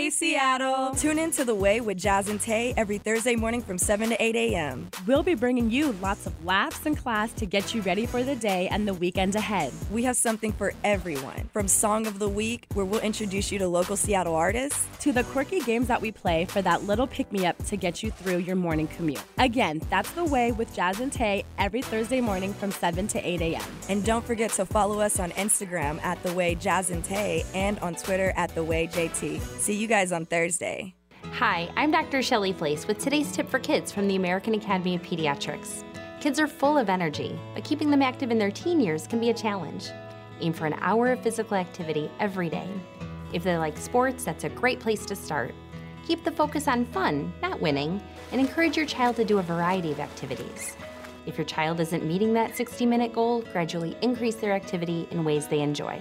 Hey, Seattle! Tune in to The Way with Jazz and Tay every Thursday morning from 7 to 8 a.m. We'll be bringing you lots of laughs and class to get you ready for the day and the weekend ahead. We have something for everyone from Song of the Week, where we'll introduce you to local Seattle artists, to the quirky games that we play for that little pick me up to get you through your morning commute. Again, that's The Way with Jazz and Tay every Thursday morning from 7 to 8 a.m. And don't forget to follow us on Instagram at The Way Jazz and Tay and on Twitter at The Way JT. See you guys on Thursday. Hi, I'm Dr. Shelly Flais with today's tip for kids from the American Academy of Pediatrics. Kids are full of energy, but keeping them active in their teen years can be a challenge. Aim for an hour of physical activity every day. If they like sports, that's a great place to start. Keep the focus on fun, not winning, and encourage your child to do a variety of activities. If your child isn't meeting that 60 minute goal, gradually increase their activity in ways they enjoy.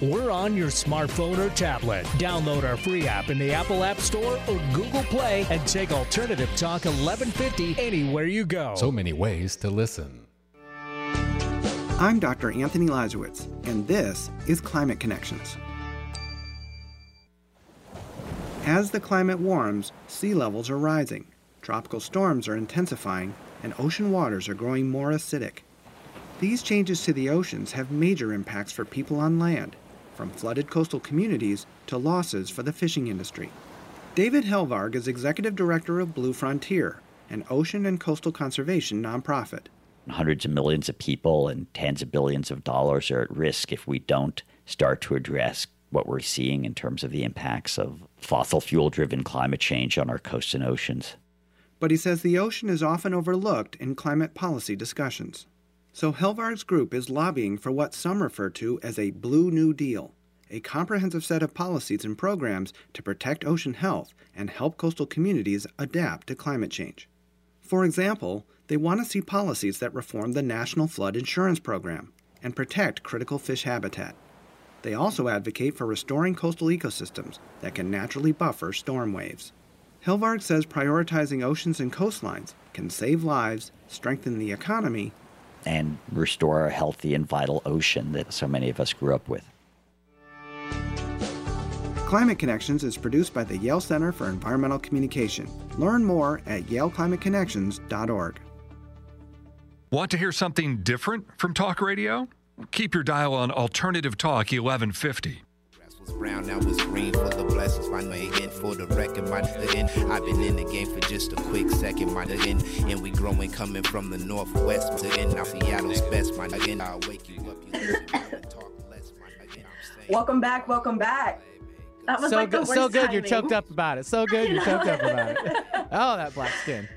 we're on your smartphone or tablet. Download our free app in the Apple App Store or Google Play and take Alternative Talk 1150 anywhere you go. So many ways to listen. I'm Dr. Anthony Leiserowitz, and this is Climate Connections. As the climate warms, sea levels are rising, tropical storms are intensifying, and ocean waters are growing more acidic. These changes to the oceans have major impacts for people on land, from flooded coastal communities to losses for the fishing industry. David Helvarg is executive director of Blue Frontier, an ocean and coastal conservation nonprofit hundreds of millions of people and tens of billions of dollars are at risk if we don't start to address what we're seeing in terms of the impacts of fossil fuel driven climate change on our coasts and oceans. But he says the ocean is often overlooked in climate policy discussions. So Helvarg's group is lobbying for what some refer to as a Blue New Deal, a comprehensive set of policies and programs to protect ocean health and help coastal communities adapt to climate change. For example, they want to see policies that reform the National Flood Insurance Program and protect critical fish habitat. They also advocate for restoring coastal ecosystems that can naturally buffer storm waves. Helvarg says prioritizing oceans and coastlines can save lives, strengthen the economy, and restore a healthy and vital ocean that so many of us grew up with. Climate Connections is produced by the Yale Center for Environmental Communication. Learn more at yaleclimateconnections.org. Want to hear something different from talk radio? Keep your dial on Alternative Talk 1150. Brown, now it's green, full of. My again for the record, my I've been in the game for just a quick second, my And we growing, coming from the northwest. To end, now Seattle's best, my I'll wake you up. You talk less, my Welcome back, welcome back. That was so like good, so good. Timing. You're choked up about it. So good. You're choked up about it. Oh, that black skin.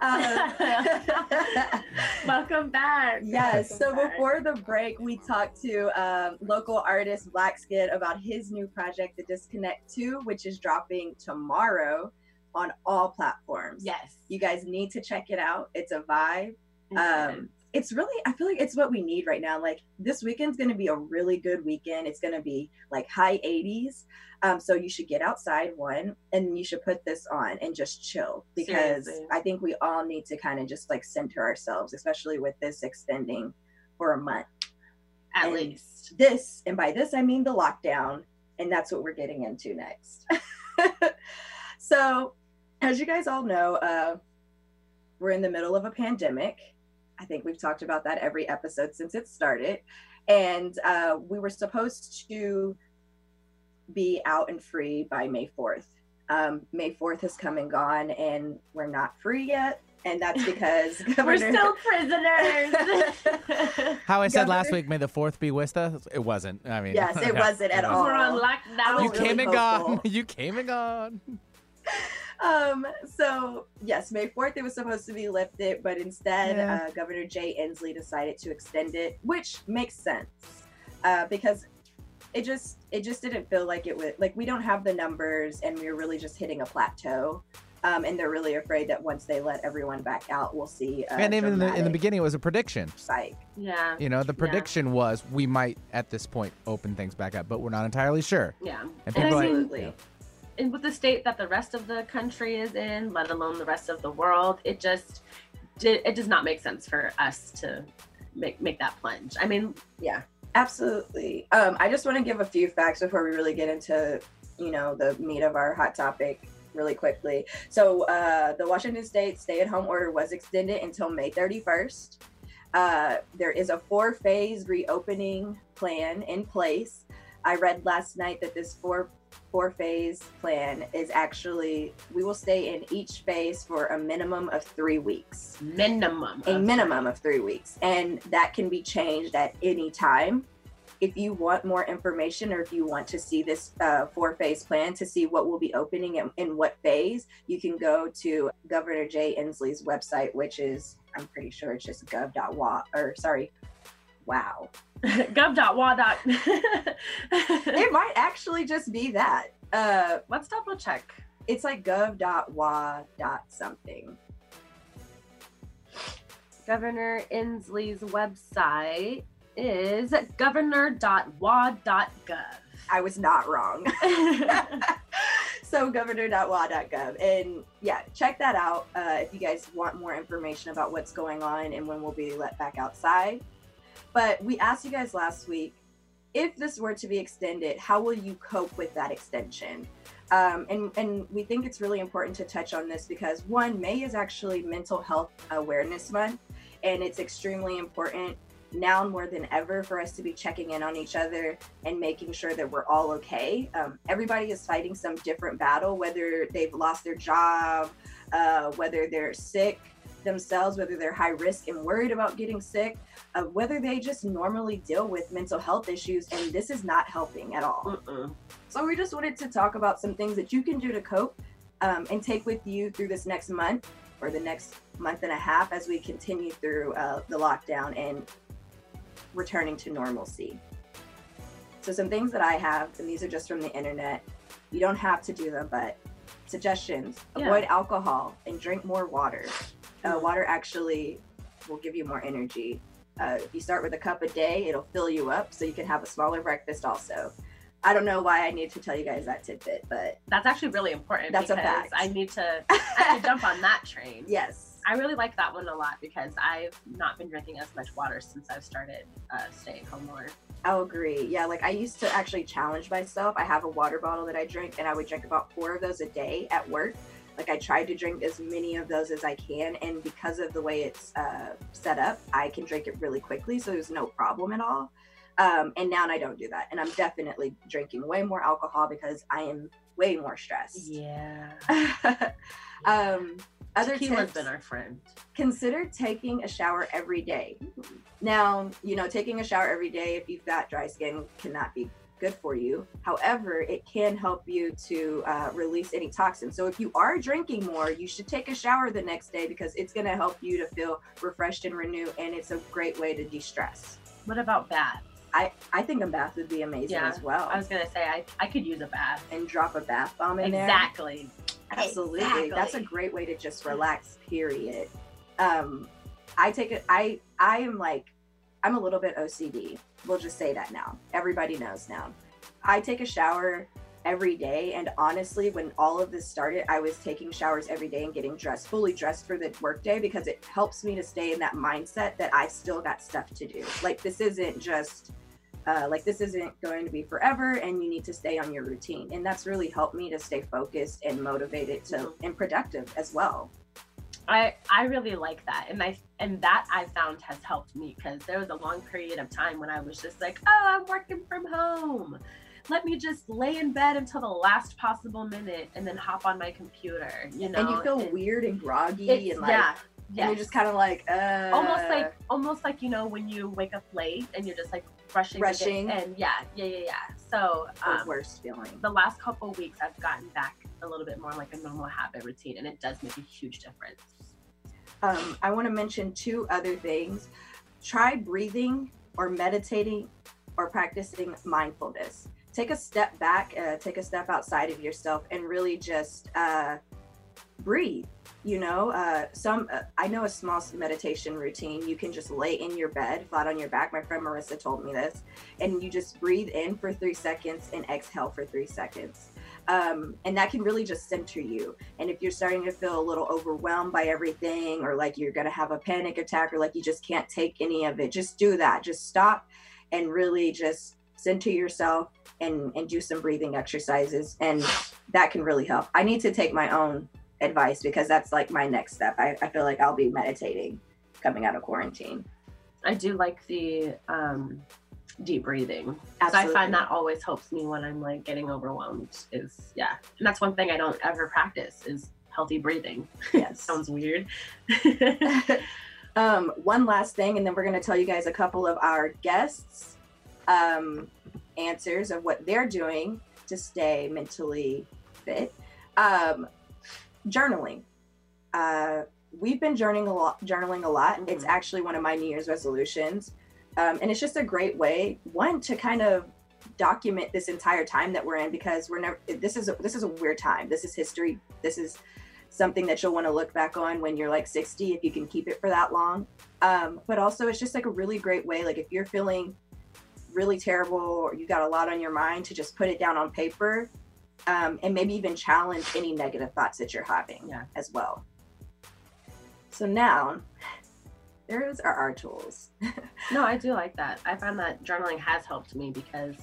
Uh, welcome back. Yes. Welcome so back. before the break, we talked to um, local artist BlkSknn about his new project, The Disconnect 2, which is dropping tomorrow on all platforms. Yes. You guys need to check it out. It's a vibe. Um, it's really i feel like it's what we need right now like this weekend's going to be a really good weekend it's going to be like high 80s um, so you should get outside one and you should put this on and just chill because Seriously. i think we all need to kind of just like center ourselves especially with this extending for a month At and least. This, and by this I mean the lockdown, and that's what we're getting into next. so, as you guys all know, uh, we're in the middle of a pandemic. I think we've talked about that every episode since it started. And uh, we were supposed to be out and free by May 4th. Um, May 4th has come and gone, and we're not free yet. And that's because we're still prisoners. How I said Governor... last week, may the fourth be with us. It wasn't. I mean, yes, it wasn't at all. We're on lockdown. You came and gone. You came and gone. Um, so yes, May 4th it was supposed to be lifted, but instead yeah. uh, Governor Jay Inslee decided to extend it, which makes sense uh, because it just it just didn't feel like it would like we don't have the numbers and we are really just hitting a plateau. Um, and they're really afraid that once they let everyone back out, we'll see. and even in the, in the beginning, it was a prediction. Psych. Yeah. You know, the prediction yeah. was we might at this point open things back up, but we're not entirely sure. Yeah. And people and like, and with the state that the rest of the country is in, let alone the rest of the world, it just it does not make sense for us to make make that plunge. I mean, yeah, absolutely. Um, I just want to give a few facts before we really get into you know the meat of our hot topic really quickly. So uh, the Washington State stay-at-home order was extended until May 31st. Uh, there is a four-phase reopening plan in place. I read last night that this four four phase plan is actually we will stay in each phase for a minimum of three weeks. Minimum. A minimum three. of three weeks. And that can be changed at any time. If you want more information or if you want to see this uh, four phase plan to see what will be opening in, in what phase, you can go to Governor Jay Inslee's website, which is, I'm pretty sure it's just gov.wa or sorry, wow, gov.wa. it might actually just be that. Uh, Let's double check. It's like gov.wa. something. Governor Inslee's website is governor.wa.gov. I was not wrong. so governor.wa.gov. And yeah, check that out uh, if you guys want more information about what's going on and when we'll be let back outside. But we asked you guys last week if this were to be extended, how will you cope with that extension? Um, and, and we think it's really important to touch on this because one, May is actually Mental Health Awareness Month, and it's extremely important now more than ever for us to be checking in on each other and making sure that we're all okay. Um, everybody is fighting some different battle, whether they've lost their job, uh, whether they're sick, themselves, whether they're high risk and worried about getting sick, uh, whether they just normally deal with mental health issues, and this is not helping at all. Mm-mm. So, we just wanted to talk about some things that you can do to cope um, and take with you through this next month or the next month and a half as we continue through uh, the lockdown and returning to normalcy. So, some things that I have, and these are just from the internet, you don't have to do them, but suggestions yeah. avoid alcohol and drink more water uh, water actually will give you more energy. Uh, if you start with a cup a day, it'll fill you up so you can have a smaller breakfast also. I don't know why I need to tell you guys that tidbit, but that's actually really important. That's a fact. I need to, I need to jump on that train. Yes. I really like that one a lot because I've not been drinking as much water since I've started uh, staying home more. I'll agree. Yeah, like I used to actually challenge myself. I have a water bottle that I drink, and I would drink about four of those a day at work like I tried to drink as many of those as I can, and because of the way it's uh, set up, I can drink it really quickly, so there's no problem at all. Um, and now I don't do that, and I'm definitely drinking way more alcohol because I am way more stressed. Yeah. um, other Tequila's tips, been our friend. Consider taking a shower every day. Now, you know, taking a shower every day if you've got dry skin cannot be good for you. However, it can help you to uh, release any toxins. So if you are drinking more, you should take a shower the next day because it's going to help you to feel refreshed and renewed, and it's a great way to de-stress. What about baths? I, I think a bath would be amazing yeah, as well. I was gonna say I, I could use a bath and drop a bath bomb in exactly. there. Absolutely. Exactly. That's a great way to just relax, period. Um I take it I I am like I'm a little bit OCD. We'll just say that now. Everybody knows now. I take a shower every day. And honestly, when all of this started, I was taking showers every day and getting dressed, fully dressed for the workday because it helps me to stay in that mindset that I still got stuff to do. Like this isn't just uh, like this isn't going to be forever and you need to stay on your routine and that's really helped me to stay focused and motivated to mm-hmm. and productive as well I I really like that, and I and that I found has helped me because there was a long period of time when I was just like, oh, I'm working from home. Let me just lay in bed until the last possible minute and then hop on my computer. You know, and you feel and weird and groggy and like. Yeah. Yes. And you're just kind of like uh almost like almost like you know when you wake up late and you're just like rushing rushing and yeah yeah yeah yeah so um, worst feeling the last couple weeks i've gotten back a little bit more like a normal habit routine and it does make a huge difference um, I want to mention two other things. Try breathing or meditating or practicing mindfulness. Take a step back, uh, take a step outside of yourself, and really just uh, breathe. You know, uh, some uh, I know a small meditation routine. You can just lay in your bed, flat on your back. My friend Marissa told me this, and you just breathe in for three seconds and exhale for three seconds um, and that can really just center you. And if you're starting to feel a little overwhelmed by everything, or like you're to have a panic attack, or like you just can't take any of it, just do that. Just stop and really just center yourself and and do some breathing exercises, and that can really help. I need to take my own advice because that's like my next step. I, I feel like I'll be meditating coming out of quarantine. I do like the um deep breathing. Absolutely. I find that always helps me when I'm like getting overwhelmed. Is yeah, and that's one thing I don't ever practice is healthy breathing. Yes, sounds weird. um, one last thing, and then we're gonna tell you guys a couple of our guests' um, answers of what they're doing to stay mentally fit. Um, journaling. Uh, we've been journaling a lot. Journaling a lot. Mm-hmm. It's actually one of my New Year's resolutions. Um, and it's just a great way, one, to kind of document this entire time that we're in because we're never this is a, this is a weird time this is history this is something that you'll want to look back on when you're like 60 if you can keep it for that long um, but also it's just like a really great way like if you're feeling really terrible or you got a lot on your mind to just put it down on paper um, and maybe even challenge any negative thoughts that you're having yeah. as well so now those are our tools. no, I do like that. I find that journaling has helped me because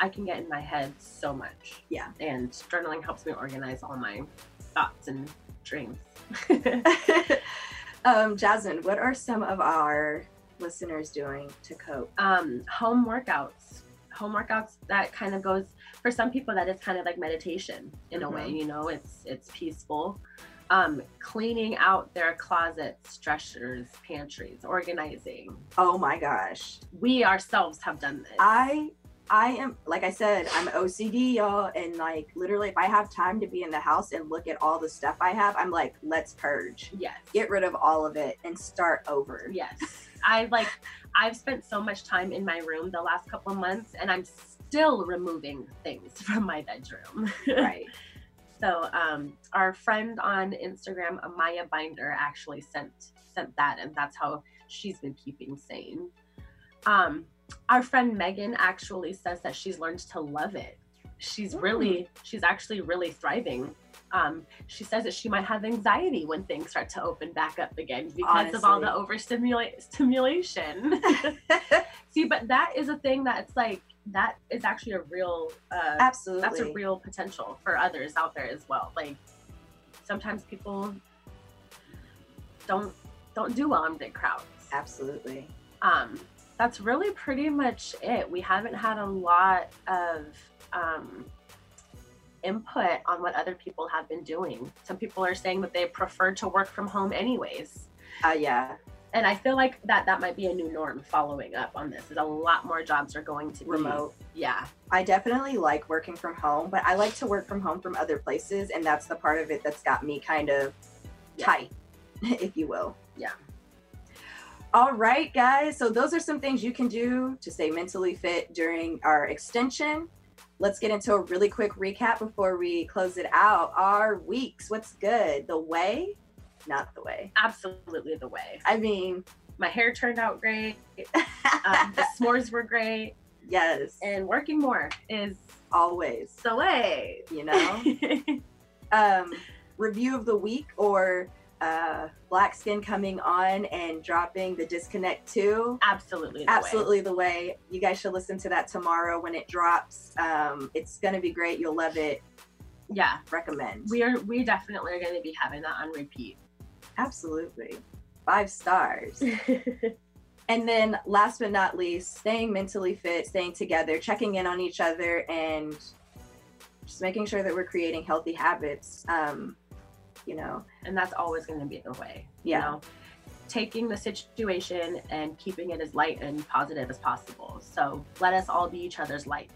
I can get in my head so much. Yeah. And journaling helps me organize all my thoughts and dreams. um, Jasmine, what are some of our listeners doing to cope? Um, home workouts. Home workouts that kind of goes for some people that is kind of like meditation in mm-hmm. a way, you know, it's it's peaceful um, cleaning out their closets, dressers, pantries, organizing. Oh my gosh. We ourselves have done this. I I am like I said, I'm OCD, y'all, and like literally if I have time to be in the house and look at all the stuff I have, I'm like, let's purge. Yes. Get rid of all of it and start over. Yes. I like I've spent so much time in my room the last couple months and I'm still removing things from my bedroom. Right. So um, our friend on Instagram, Amaya Binder, actually sent sent that, and that's how she's been keeping sane. Um, our friend Megan actually says that she's learned to love it. She's mm. really, she's actually really thriving. Um, she says that she might have anxiety when things start to open back up again because Honestly. of all the overstimulation. Stimulation. See, but that is a thing that's like that is actually a real uh, absolutely that's a real potential for others out there as well. Like sometimes people don't don't do well in big crowds. Absolutely. Um that's really pretty much it. We haven't had a lot of um input on what other people have been doing. Some people are saying that they prefer to work from home anyways. Uh yeah and I feel like that that might be a new norm following up on this. Is a lot more jobs are going to be remote. Yeah, I definitely like working from home, but I like to work from home from other places, and that's the part of it that's got me kind of yeah. tight, if you will. Yeah. All right, guys. So those are some things you can do to stay mentally fit during our extension. Let's get into a really quick recap before we close it out. Our weeks, what's good? The way not the way. Absolutely the way. I mean, my hair turned out great. um, the s'mores were great. Yes. And working more is always the way. You know? um, review of the week or uh, BlkSknn coming on and dropping the Disconnect 2 Absolutely. The Absolutely way. the way. You guys should listen to that tomorrow when it drops. Um, it's going to be great. You'll love it. Yeah. Recommend. We are we definitely are going to be having that on repeat. Absolutely. Five stars. and then last but not least, staying mentally fit, staying together, checking in on each other and just making sure that we're creating healthy habits. Um, you know, and that's always going to be the way. Yeah. You know? Taking the situation and keeping it as light and positive as possible. So let us all be each other's light.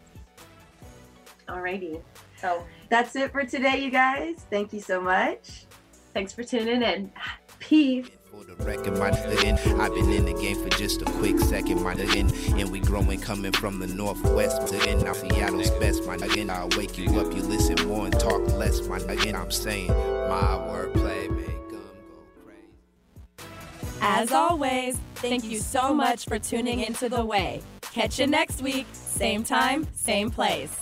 Alrighty. So that's it for today, you guys. Thank you so much. Thanks for tuning in. Peace. For the record, my nigga, I've been in the game for just a quick second, my nigga, and we growing coming from the northwest to end now Seattle's best, my nigga. I'll wake you up, you listen more and talk less, my nigga. I'm saying my wordplay make them go crazy. As always, thank you so much for tuning into The Way. Catch you next week, same time, same place.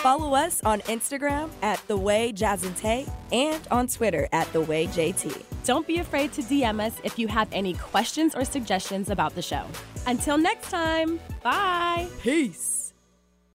Follow us on Instagram at The Way Jazz and Tay and on Twitter at The Way JT. Don't be afraid to DM us if you have any questions or suggestions about the show. Until next time, bye. Peace.